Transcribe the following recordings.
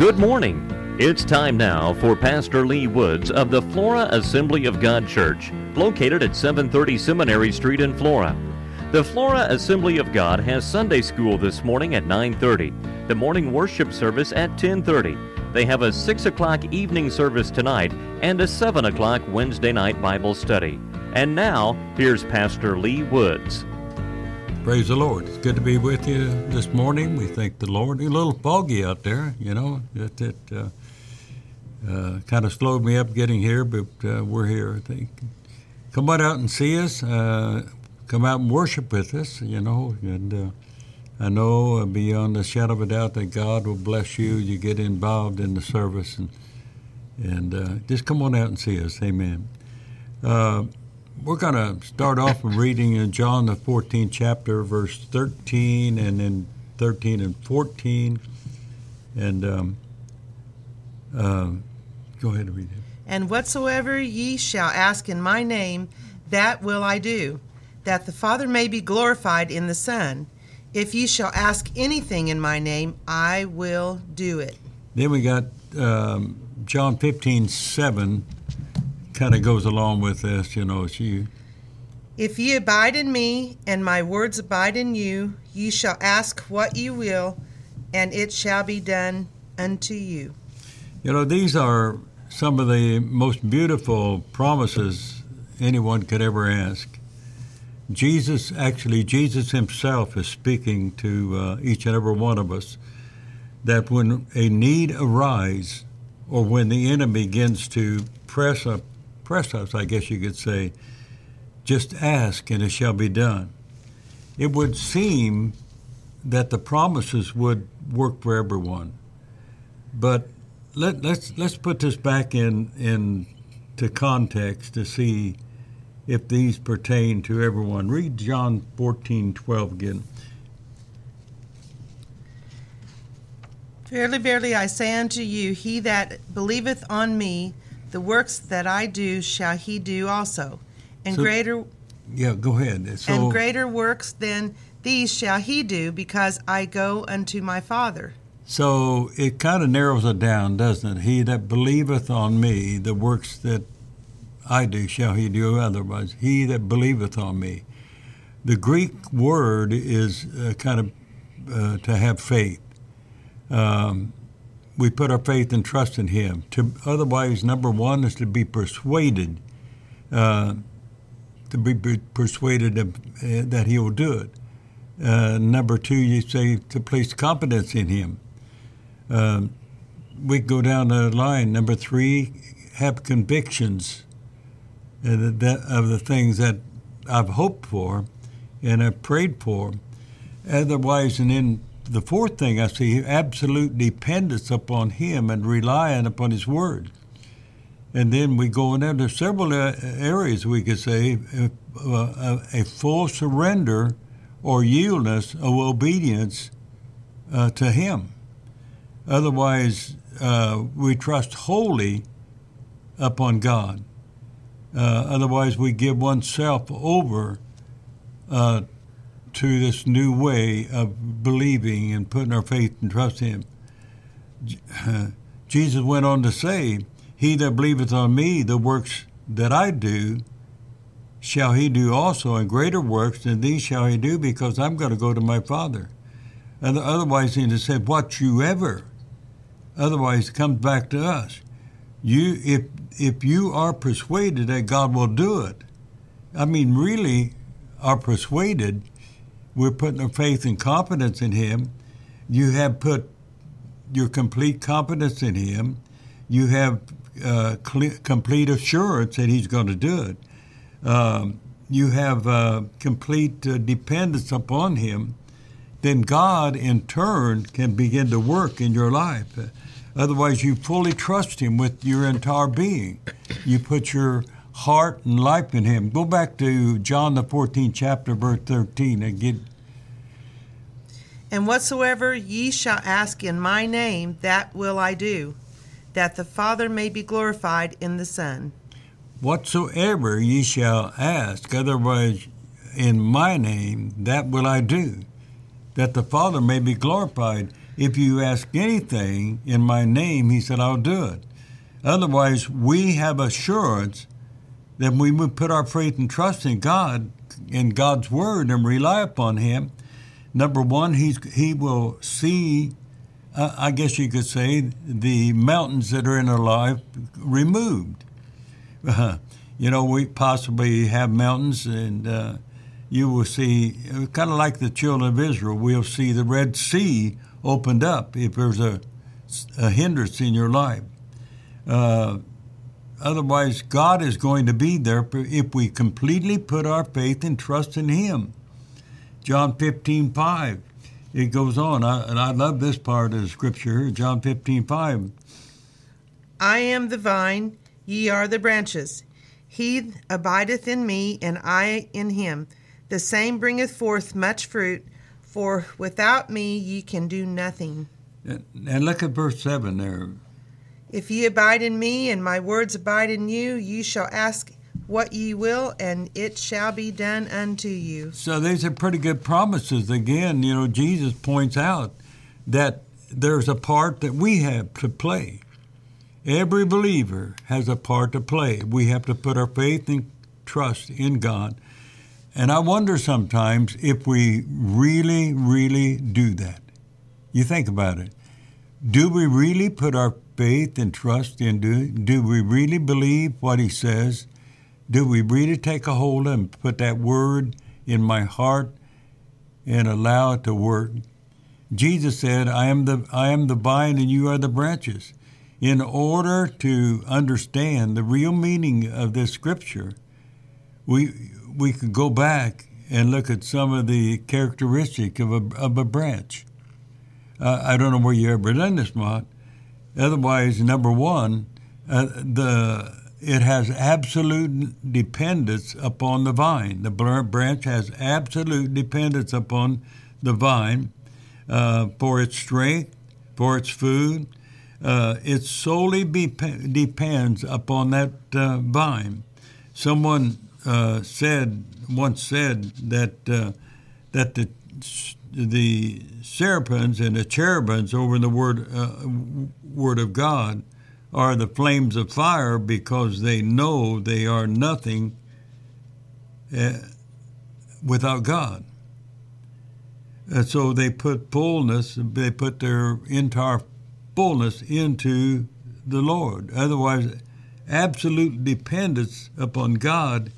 Good morning. It's time now for Pastor Lee Woods of the Flora Assembly of God Church, located at 730 Seminary Street in Flora. The Flora Assembly of God has Sunday school this morning at 9:30, the morning worship service at 10:30. They have a 6 o'clock evening service tonight and a 7 o'clock Wednesday night Bible study. And now, here's Pastor Lee Woods. Praise the Lord. It's good to be with you this morning. We thank the Lord. A little foggy out there, you know. It, it uh, uh, kind of slowed me up getting here, but uh, we're here, I think. Come on out and see us. Uh, come out and worship with us, you know. And uh, I know uh, beyond a shadow of a doubt that God will bless you. You get involved in the service and and just come on out and see us. Amen we're going to start off with reading in John the 14th chapter, verse 13, and then 13 and 14. And um, uh, go ahead and read it. And whatsoever ye shall ask in my name, that will I do, that the Father may be glorified in the Son. If ye shall ask anything in my name, I will do it. Then we got um, John 15, 7 kind of goes along with this, you know. She, if ye abide in me, and my words abide in you, ye shall ask what ye will, and it shall be done unto you. You know, these are some of the most beautiful promises anyone could ever ask. Jesus, actually, Jesus himself is speaking to uh, each and every one of us that when a need arises, or when the enemy begins to press up press us, I guess you could say, just ask and it shall be done. It would seem that the promises would work for everyone. But let, let's let's put this back in in to context to see if these pertain to everyone. Read John 14, 12 again. Verily, verily, I say unto you, he that believeth on me, the works that I do shall he do also, and so, greater. Yeah, go ahead. So, and greater works than these shall he do, because I go unto my Father. So it kind of narrows it down, doesn't it? He that believeth on me, the works that I do shall he do otherwise. He that believeth on me. The Greek word is uh, kind of uh, to have faith. Um, we put our faith and trust in Him. To otherwise, number one is to be persuaded, uh, to be persuaded of, uh, that He will do it. Uh, number two, you say to place confidence in Him. Uh, we go down the line. Number three, have convictions uh, of the things that I've hoped for and I've prayed for. Otherwise, and then the fourth thing I see absolute dependence upon Him and relying upon His Word. And then we go into several uh, areas we could say uh, a full surrender or yieldness of obedience uh, to Him. Otherwise, uh, we trust wholly upon God. Uh, otherwise, we give oneself over uh, to this new way of believing and putting our faith and trust in Him. Uh, Jesus went on to say, He that believeth on me, the works that I do, shall he do also, and greater works than these shall he do, because I'm going to go to my Father. And otherwise, he said, What you ever. Otherwise, it comes back to us. You, if if you are persuaded that God will do it, I mean, really are persuaded, we're putting our faith and confidence in Him. You have put your complete confidence in Him. You have uh, complete assurance that He's going to do it. Um, you have uh, complete uh, dependence upon Him. Then God, in turn, can begin to work in your life. Otherwise, you fully trust Him with your entire being. You put your heart and life in Him. Go back to John the 14th chapter, verse 13, and get. And whatsoever ye shall ask in my name, that will I do, that the Father may be glorified in the Son. Whatsoever ye shall ask, otherwise in my name, that will I do, that the Father may be glorified. If you ask anything in my name, he said, I'll do it. Otherwise, we have assurance that we would put our faith and trust in God, in God's word, and rely upon him. Number one, he's, he will see, uh, I guess you could say, the mountains that are in our life removed. Uh, you know, we possibly have mountains, and uh, you will see, kind of like the children of Israel, we'll see the Red Sea opened up if there's a, a hindrance in your life. Uh, otherwise, God is going to be there if we completely put our faith and trust in Him. John 15, 5. It goes on, I, and I love this part of the scripture, John 15, 5. I am the vine, ye are the branches. He abideth in me, and I in him. The same bringeth forth much fruit, for without me ye can do nothing. And look at verse 7 there. If ye abide in me, and my words abide in you, ye shall ask what ye will, and it shall be done unto you. So these are pretty good promises. Again, you know, Jesus points out that there's a part that we have to play. Every believer has a part to play. We have to put our faith and trust in God. And I wonder sometimes if we really, really do that. You think about it. Do we really put our faith and trust in do, do we really believe what he says? Do we really take a hold and put that word in my heart and allow it to work? Jesus said, I am the I am the vine and you are the branches. In order to understand the real meaning of this scripture, we we could go back and look at some of the characteristics of a, of a branch. Uh, I don't know where you ever done this, Mott. Otherwise, number one, uh, the it has absolute dependence upon the vine. The branch has absolute dependence upon the vine uh, for its strength, for its food. Uh, it solely be- depends upon that uh, vine. Someone uh, said once said that uh, that the the seraphims and the cherubims over in the word uh, word of God are the flames of fire because they know they are nothing uh, without God. And so they put fullness, they put their entire fullness into the Lord. Otherwise, absolute dependence upon God,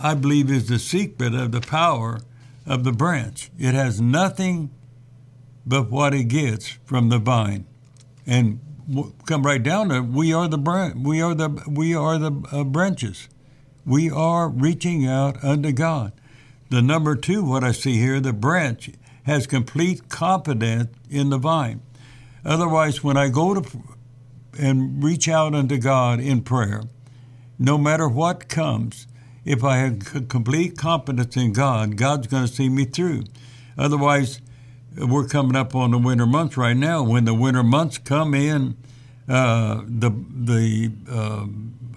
I believe, is the secret of the power of the branch. It has nothing but what it gets from the vine. And come right down to it, we are the branch. We are the we are the uh, branches. We are reaching out unto God. The number two, what I see here, the branch has complete confidence in the vine. Otherwise, when I go to and reach out unto God in prayer, no matter what comes, if I have complete confidence in God, God's going to see me through. Otherwise, we're coming up on the winter months right now. When the winter months come in, uh, the the uh,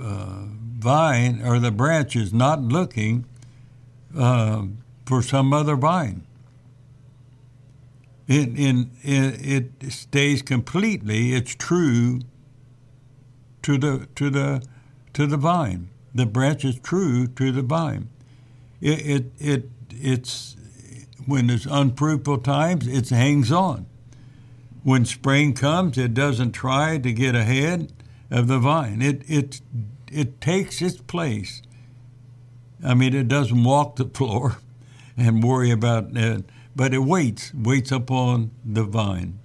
uh, vine or the branch is not looking uh, for some other vine. It, in, it, it stays completely. It's true to the to the to the vine. The branch is true to the vine. It it, it it's when there's unfruitful times, it hangs on. When spring comes, it doesn't try to get ahead of the vine. It it it takes its place. I mean, it doesn't walk the floor and worry about it, but it waits, waits upon the vine.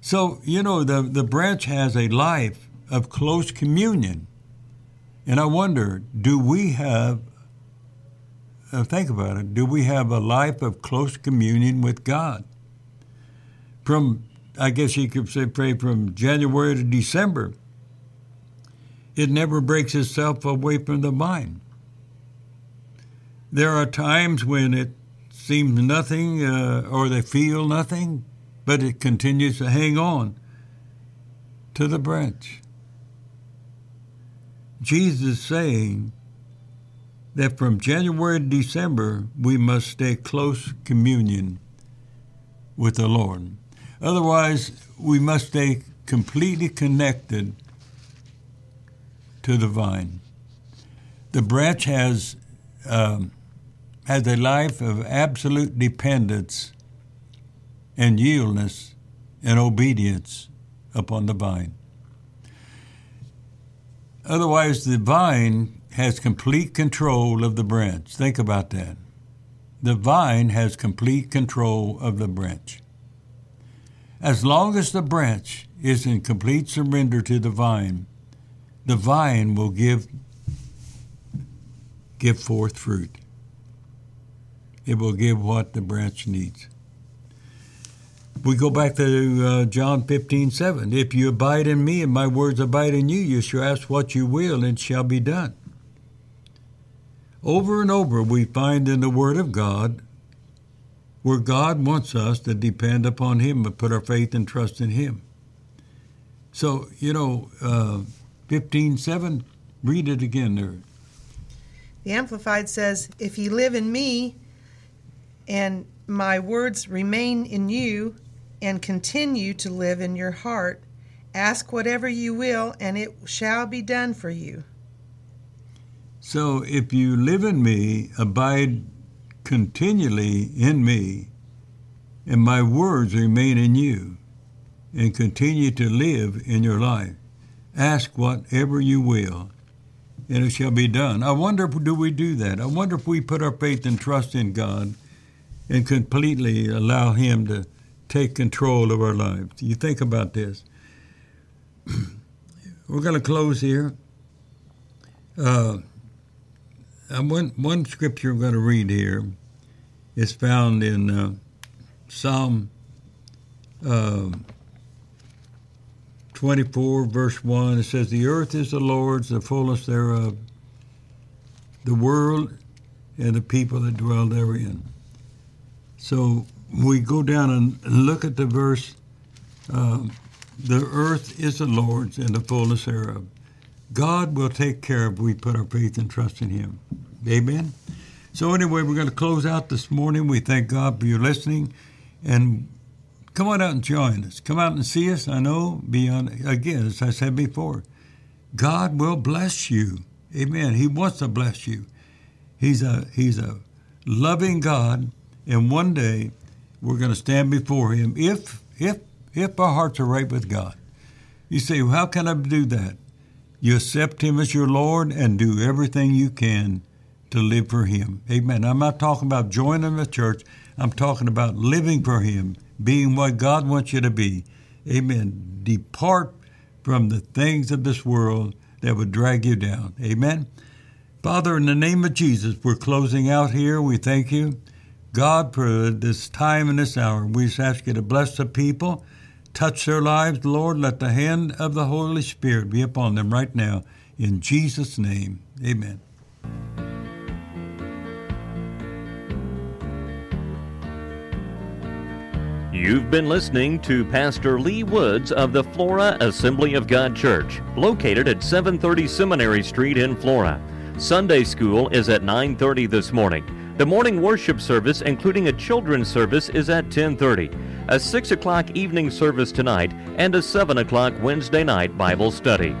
So you know, the the branch has a life of close communion. And I wonder, do we have, uh, think about it, do we have a life of close communion with God? From, I guess you could say, pray from January to December, it never breaks itself away from the mind. There are times when it seems nothing uh, or they feel nothing, but it continues to hang on to the branch. Jesus saying that from January to December we must stay close communion with the Lord. Otherwise, we must stay completely connected to the vine. The branch has um, has a life of absolute dependence and yieldness and obedience upon the vine. Otherwise, the vine has complete control of the branch. Think about that. The vine has complete control of the branch. As long as the branch is in complete surrender to the vine, the vine will give give forth fruit. It will give what the branch needs. We go back to uh, John 15, 7. If you abide in me and my words abide in you, you shall ask what you will, and it shall be done. Over and over, we find in the Word of God where God wants us to depend upon Him and put our faith and trust in Him. So, you know, uh, 15, 7, read it again there. The Amplified says, If ye live in me, and my words remain in you, and continue to live in your heart. Ask whatever you will, and it shall be done for you. So if you live in me, abide continually in me, and my words remain in you, and continue to live in your life, ask whatever you will, and it shall be done. I wonder, do we do that? I wonder if we put our faith and trust in God and completely allow Him to take control of our lives. You think about this. We're going to close here. Uh, one, one scripture I'm going to read here is found in uh, Psalm uh, 24, verse 1. It says, The earth is the Lord's, the fullness thereof, the world and the people that dwell therein. So we go down and look at the verse, uh, the earth is the Lord's and the fullness thereof. God will take care of we put our faith and trust in Him. Amen. So anyway, we're going to close out this morning. We thank God for your listening, and come on out and join us. Come out and see us. I know beyond again, as I said before, God will bless you. Amen. He wants to bless you. He's a He's a loving God, and one day we're going to stand before Him if if if our hearts are right with God. You say, well, how can I do that? You accept Him as your Lord and do everything you can to live for Him. Amen. I'm not talking about joining the church. I'm talking about living for Him, being what God wants you to be. Amen. Depart from the things of this world that would drag you down. Amen. Father, in the name of Jesus, we're closing out here. We thank you. God, for this time and this hour, we just ask you to bless the people, touch their lives, Lord. Let the hand of the Holy Spirit be upon them right now. In Jesus' name, amen. You've been listening to Pastor Lee Woods of the Flora Assembly of God Church, located at 730 Seminary Street in Flora. Sunday school is at 9:30 this morning. The morning worship service, including a children's service, is at 10:30. A 6 o'clock evening service tonight, and a 7 o'clock Wednesday night Bible study.